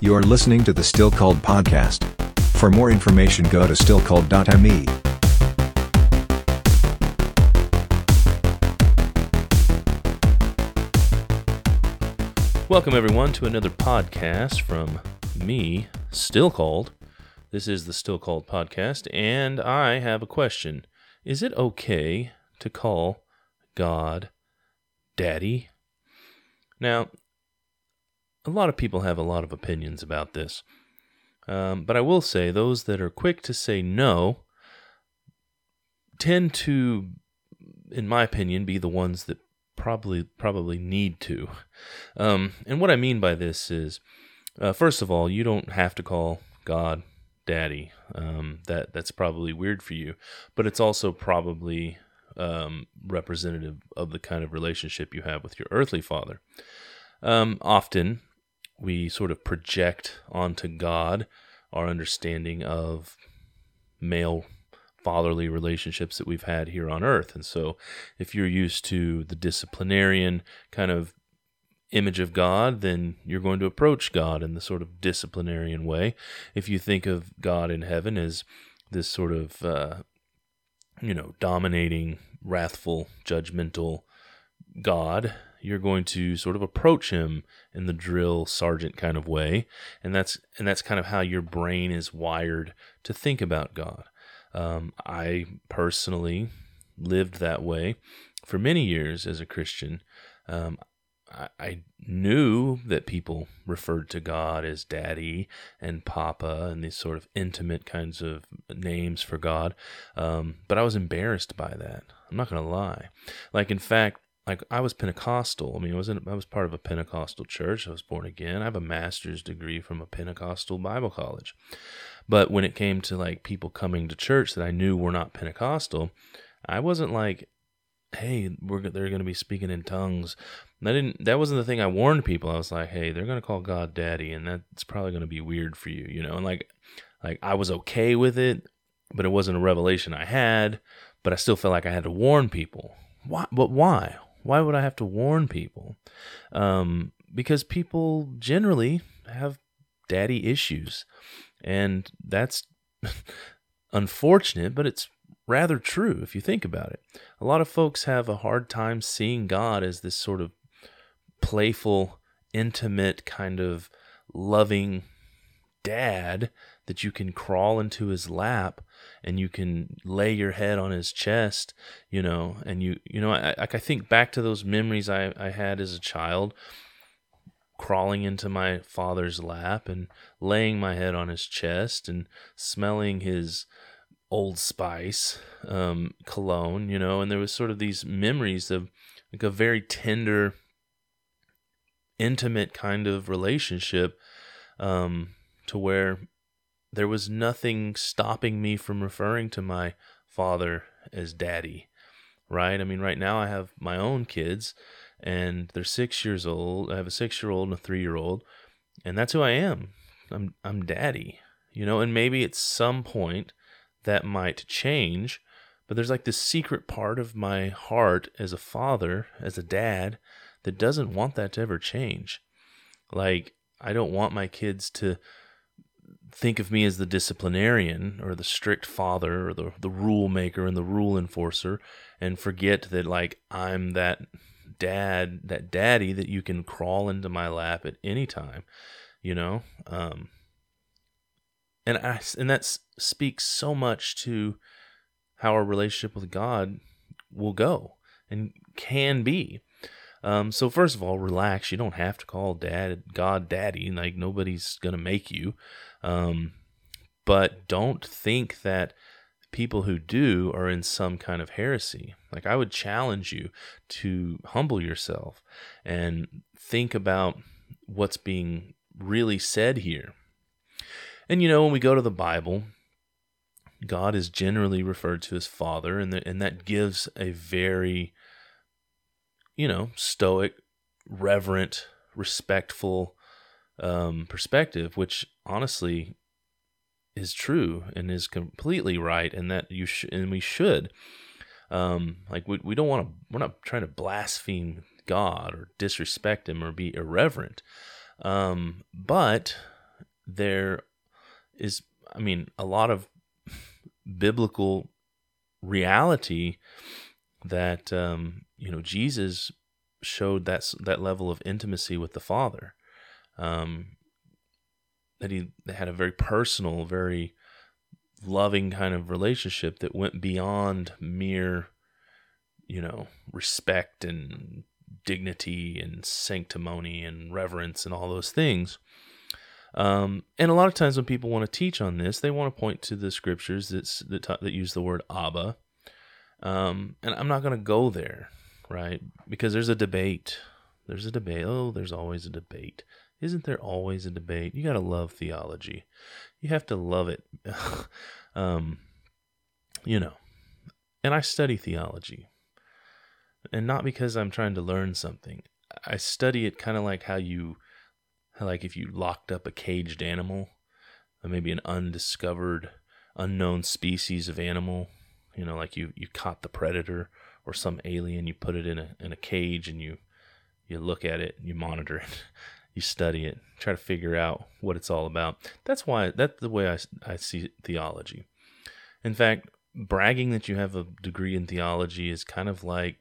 You're listening to the Still Called podcast. For more information, go to stillcalled.me. Welcome, everyone, to another podcast from me, Still Called. This is the Still Called podcast, and I have a question. Is it okay to call God Daddy? Now, a lot of people have a lot of opinions about this, um, but I will say those that are quick to say no tend to, in my opinion, be the ones that probably probably need to. Um, and what I mean by this is, uh, first of all, you don't have to call God Daddy. Um, that that's probably weird for you, but it's also probably um, representative of the kind of relationship you have with your earthly father. Um, often, we sort of project onto God our understanding of male fatherly relationships that we've had here on earth. And so, if you're used to the disciplinarian kind of image of God, then you're going to approach God in the sort of disciplinarian way. If you think of God in heaven as this sort of, uh, you know, dominating, wrathful, judgmental God, you're going to sort of approach him in the drill sergeant kind of way, and that's and that's kind of how your brain is wired to think about God. Um, I personally lived that way for many years as a Christian. Um, I, I knew that people referred to God as Daddy and Papa and these sort of intimate kinds of names for God, um, but I was embarrassed by that. I'm not gonna lie. Like in fact, like I was Pentecostal. I mean, I was in, I was part of a Pentecostal church. I was born again. I have a master's degree from a Pentecostal Bible college. But when it came to like people coming to church that I knew were not Pentecostal, I wasn't like, "Hey, we're they're going to be speaking in tongues." I didn't. That wasn't the thing I warned people. I was like, "Hey, they're going to call God Daddy, and that's probably going to be weird for you," you know. And like, like I was okay with it, but it wasn't a revelation I had. But I still felt like I had to warn people. Why? But why? Why would I have to warn people? Um, because people generally have daddy issues. And that's unfortunate, but it's rather true if you think about it. A lot of folks have a hard time seeing God as this sort of playful, intimate, kind of loving dad that you can crawl into his lap and you can lay your head on his chest, you know, and you, you know, I, I think back to those memories I, I had as a child crawling into my father's lap and laying my head on his chest and smelling his old spice um, cologne you know and there was sort of these memories of like a very tender intimate kind of relationship um, to where there was nothing stopping me from referring to my father as daddy right i mean right now i have my own kids and they're six years old. I have a six year old and a three year old, and that's who I am. I'm I'm daddy, you know. And maybe at some point that might change, but there's like this secret part of my heart as a father, as a dad, that doesn't want that to ever change. Like I don't want my kids to think of me as the disciplinarian or the strict father or the the rule maker and the rule enforcer and forget that like I'm that dad, that daddy that you can crawl into my lap at any time, you know? Um, and I, and that speaks so much to how our relationship with God will go and can be. Um, so first of all, relax. You don't have to call dad God daddy. Like nobody's gonna make you. Um, but don't think that people who do are in some kind of heresy. Like, I would challenge you to humble yourself and think about what's being really said here. And you know, when we go to the Bible, God is generally referred to as Father, and, the, and that gives a very, you know, stoic, reverent, respectful um, perspective, which honestly is true and is completely right, and that you should and we should. Um, like we we don't want to. We're not trying to blaspheme God or disrespect Him or be irreverent. Um, but there is, I mean, a lot of biblical reality that um, you know Jesus showed that that level of intimacy with the Father. Um, that he had a very personal, very loving kind of relationship that went beyond mere, you know, respect and dignity and sanctimony and reverence and all those things. Um, and a lot of times when people want to teach on this, they want to point to the scriptures that's, that, that use the word Abba. Um, and I'm not going to go there, right? Because there's a debate. There's a debate. Oh, there's always a debate. Isn't there always a debate? You got to love theology. You have to love it. um, you know, and I study theology. And not because I'm trying to learn something. I study it kind of like how you, like if you locked up a caged animal, or maybe an undiscovered, unknown species of animal. You know, like you, you caught the predator or some alien, you put it in a in a cage and you you look at it, you monitor it. you study it, try to figure out what it's all about. That's why that's the way I, I see theology. In fact, bragging that you have a degree in theology is kind of like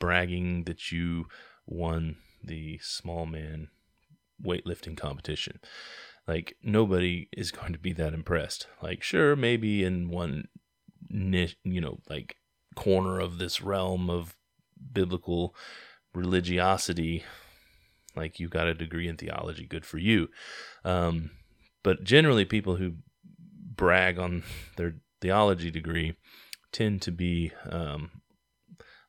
bragging that you won the small man weightlifting competition. Like nobody is going to be that impressed. Like sure, maybe in one niche, you know, like corner of this realm of biblical religiosity, like you got a degree in theology, good for you. Um, but generally, people who brag on their theology degree tend to be, um,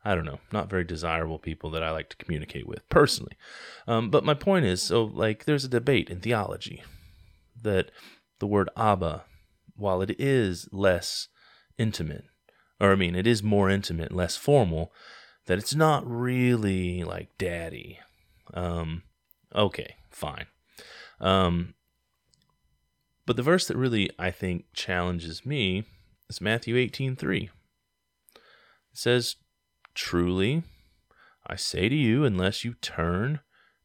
I don't know, not very desirable people that I like to communicate with personally. Um, but my point is so, like, there's a debate in theology that the word Abba, while it is less intimate, or I mean, it is more intimate, less formal, that it's not really like daddy um, okay, fine. Um, but the verse that really I think challenges me is Matthew 18:3. It says, "Truly, I say to you, unless you turn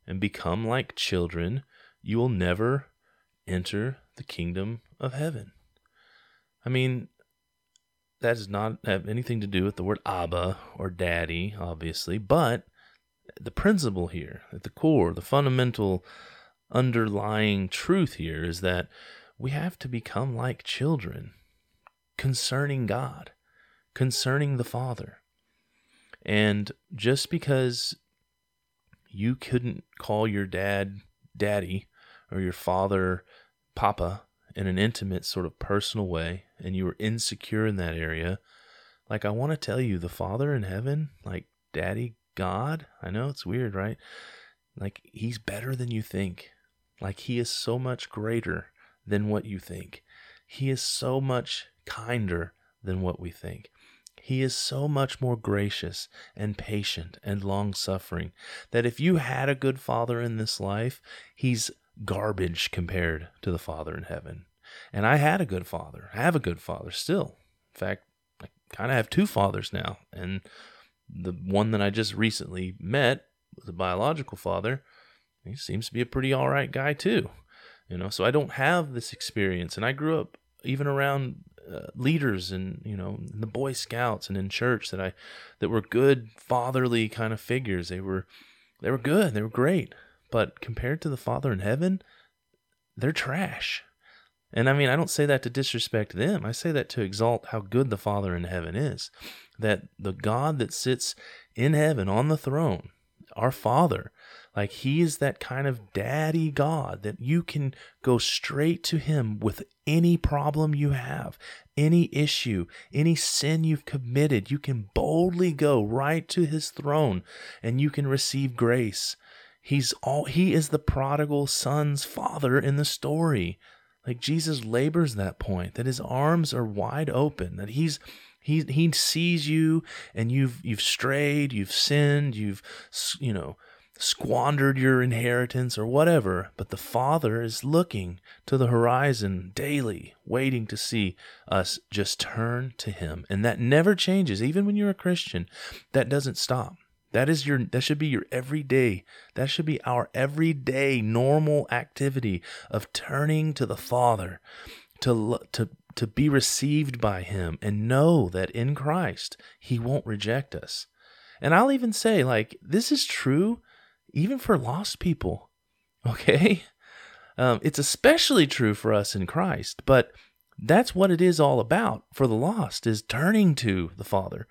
and become like children, you will never enter the kingdom of heaven." I mean, that does not have anything to do with the word Abba or daddy, obviously, but the principle here, at the core, the fundamental underlying truth here is that we have to become like children concerning God, concerning the Father. And just because you couldn't call your dad daddy or your father papa in an intimate sort of personal way and you were insecure in that area, like I want to tell you the Father in heaven, like daddy God, I know it's weird, right? Like, he's better than you think. Like, he is so much greater than what you think. He is so much kinder than what we think. He is so much more gracious and patient and long suffering that if you had a good father in this life, he's garbage compared to the father in heaven. And I had a good father. I have a good father still. In fact, I kind of have two fathers now. And the one that I just recently met, the biological father, he seems to be a pretty all right guy too. You know, so I don't have this experience, and I grew up even around uh, leaders and you know the Boy Scouts and in church that I that were good fatherly kind of figures. They were they were good, they were great, but compared to the Father in heaven, they're trash. And I mean, I don't say that to disrespect them. I say that to exalt how good the Father in heaven is that the God that sits in heaven on the throne, our Father, like He is that kind of daddy God that you can go straight to Him with any problem you have, any issue, any sin you've committed. You can boldly go right to His throne and you can receive grace. He's all He is the prodigal son's father in the story. Like Jesus labors that point, that his arms are wide open, that he's he he sees you and you've you've strayed, you've sinned, you've you know squandered your inheritance or whatever, but the Father is looking to the horizon daily, waiting to see us just turn to him. And that never changes even when you're a Christian. That doesn't stop. That is your that should be your everyday. That should be our everyday normal activity of turning to the Father to to to be received by him and know that in Christ he won't reject us. And I'll even say like this is true even for lost people. Okay? Um, it's especially true for us in Christ, but that's what it is all about for the lost is turning to the Father.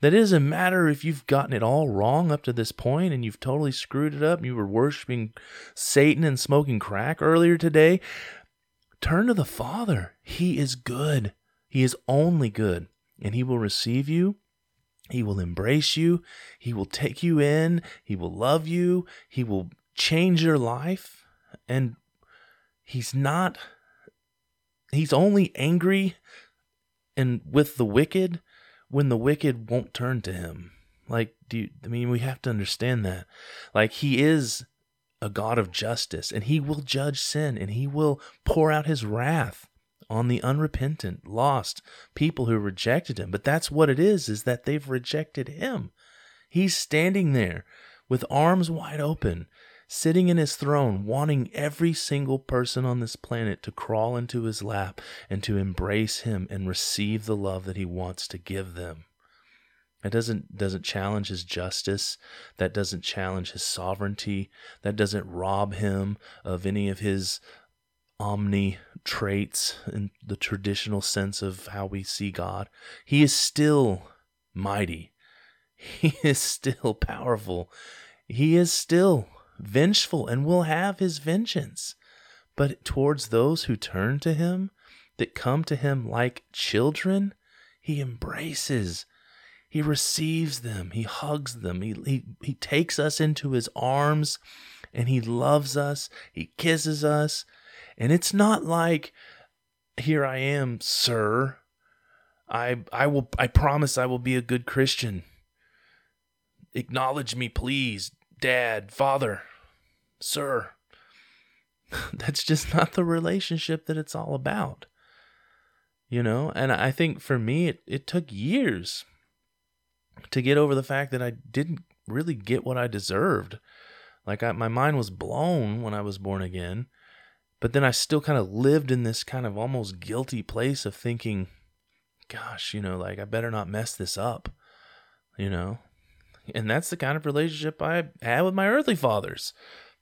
That doesn't matter if you've gotten it all wrong up to this point and you've totally screwed it up. You were worshiping Satan and smoking crack earlier today. Turn to the Father. He is good. He is only good. And He will receive you. He will embrace you. He will take you in. He will love you. He will change your life. And He's not, He's only angry and with the wicked when the wicked won't turn to him. Like, do you, I mean, we have to understand that. Like, he is a God of justice, and he will judge sin, and he will pour out his wrath on the unrepentant, lost people who rejected him. But that's what it is, is that they've rejected him. He's standing there with arms wide open, sitting in his throne, wanting every single person on this planet to crawl into his lap and to embrace him and receive the love that he wants to give them. That doesn't doesn't challenge his justice. That doesn't challenge his sovereignty. That doesn't rob him of any of his omni traits in the traditional sense of how we see God. He is still mighty. He is still powerful. He is still vengeful and will have his vengeance. But towards those who turn to him, that come to him like children, he embraces. He receives them. He hugs them. He, he, he takes us into his arms and he loves us. He kisses us. And it's not like, here I am, sir. I, I will, I promise I will be a good Christian. Acknowledge me, please dad, father, sir. That's just not the relationship that it's all about. You know, and I think for me, it, it took years to get over the fact that I didn't really get what I deserved. Like, I, my mind was blown when I was born again, but then I still kind of lived in this kind of almost guilty place of thinking, gosh, you know, like I better not mess this up, you know, and that's the kind of relationship I had with my earthly fathers,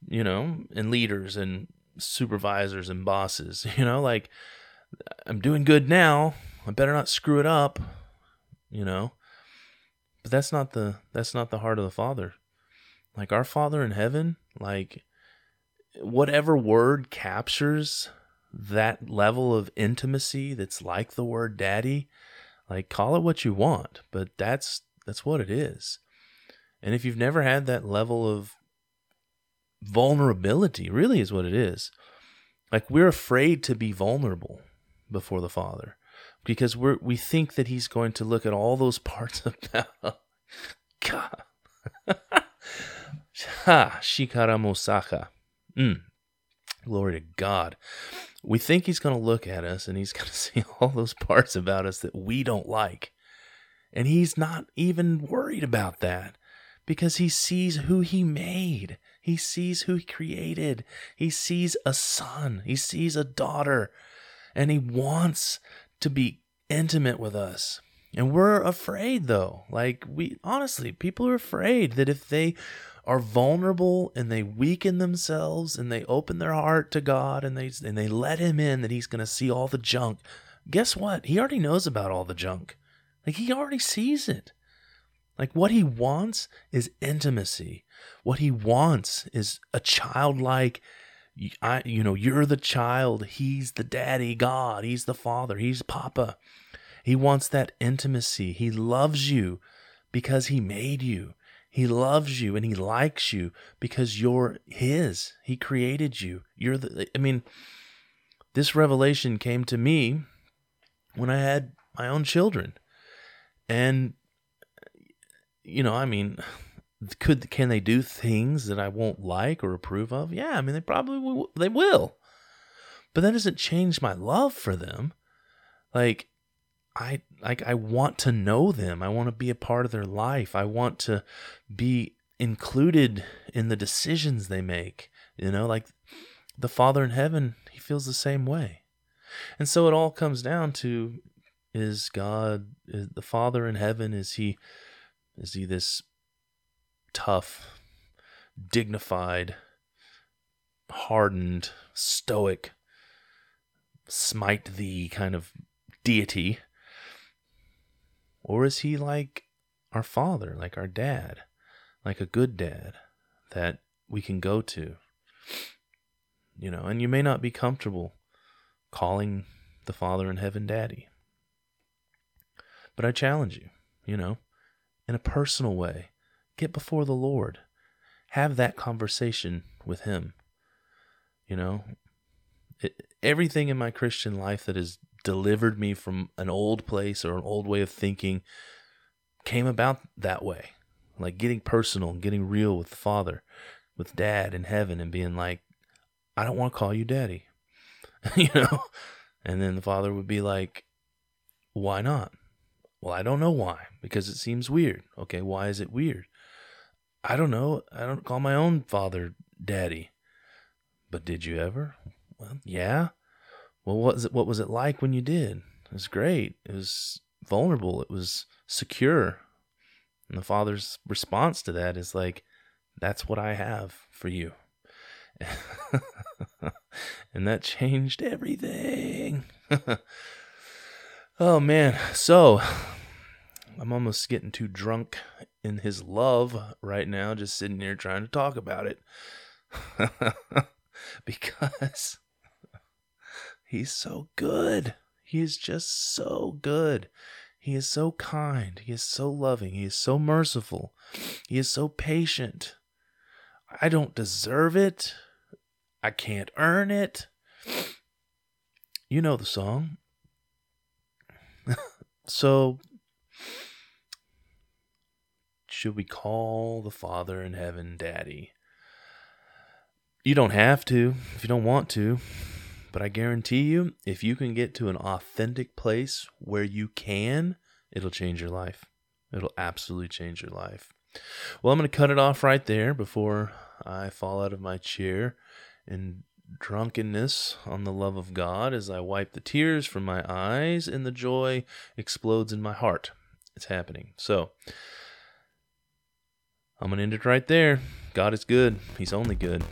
you know, and leaders and supervisors and bosses. You know, like I'm doing good now. I better not screw it up, you know. But that's not the that's not the heart of the Father. Like our Father in heaven, like whatever word captures that level of intimacy that's like the word daddy, like call it what you want, but that's that's what it is. And if you've never had that level of vulnerability, really is what it is. Like we're afraid to be vulnerable before the Father because we're we think that He's going to look at all those parts about God. ha. Mm. Glory to God. We think He's going to look at us and He's going to see all those parts about us that we don't like. And He's not even worried about that because he sees who he made. He sees who he created. He sees a son. He sees a daughter. And he wants to be intimate with us. And we're afraid though. Like we honestly, people are afraid that if they are vulnerable and they weaken themselves and they open their heart to God and they and they let him in that he's going to see all the junk. Guess what? He already knows about all the junk. Like he already sees it. Like what he wants is intimacy. What he wants is a childlike I you know, you're the child, he's the daddy, God, he's the father, he's papa. He wants that intimacy. He loves you because he made you. He loves you and he likes you because you're his. He created you. You're the I mean, this revelation came to me when I had my own children. And you know, I mean, could can they do things that I won't like or approve of? Yeah, I mean, they probably will, they will. But that doesn't change my love for them. Like I like I want to know them. I want to be a part of their life. I want to be included in the decisions they make. You know, like the Father in heaven, he feels the same way. And so it all comes down to is God is the Father in heaven is he is he this tough, dignified, hardened, stoic, smite thee kind of deity? Or is he like our father, like our dad, like a good dad that we can go to? You know, and you may not be comfortable calling the Father in heaven daddy. But I challenge you, you know, in a personal way, get before the Lord. Have that conversation with Him. You know, it, everything in my Christian life that has delivered me from an old place or an old way of thinking came about that way. Like getting personal and getting real with the Father, with Dad in heaven, and being like, I don't want to call you Daddy. you know? And then the Father would be like, Why not? Well, I don't know why, because it seems weird. Okay, why is it weird? I don't know. I don't call my own father daddy. But did you ever? Well, yeah. Well, what was it, what was it like when you did? It was great. It was vulnerable. It was secure. And the father's response to that is like, that's what I have for you. and that changed everything. oh man. So, I'm almost getting too drunk in his love right now, just sitting here trying to talk about it. because he's so good. He is just so good. He is so kind. He is so loving. He is so merciful. He is so patient. I don't deserve it. I can't earn it. You know the song. so should we call the Father in heaven Daddy? You don't have to if you don't want to, but I guarantee you, if you can get to an authentic place where you can, it'll change your life. It'll absolutely change your life. Well, I'm going to cut it off right there before I fall out of my chair in drunkenness on the love of God as I wipe the tears from my eyes and the joy explodes in my heart. It's happening. So, I'm going to end it right there. God is good. He's only good.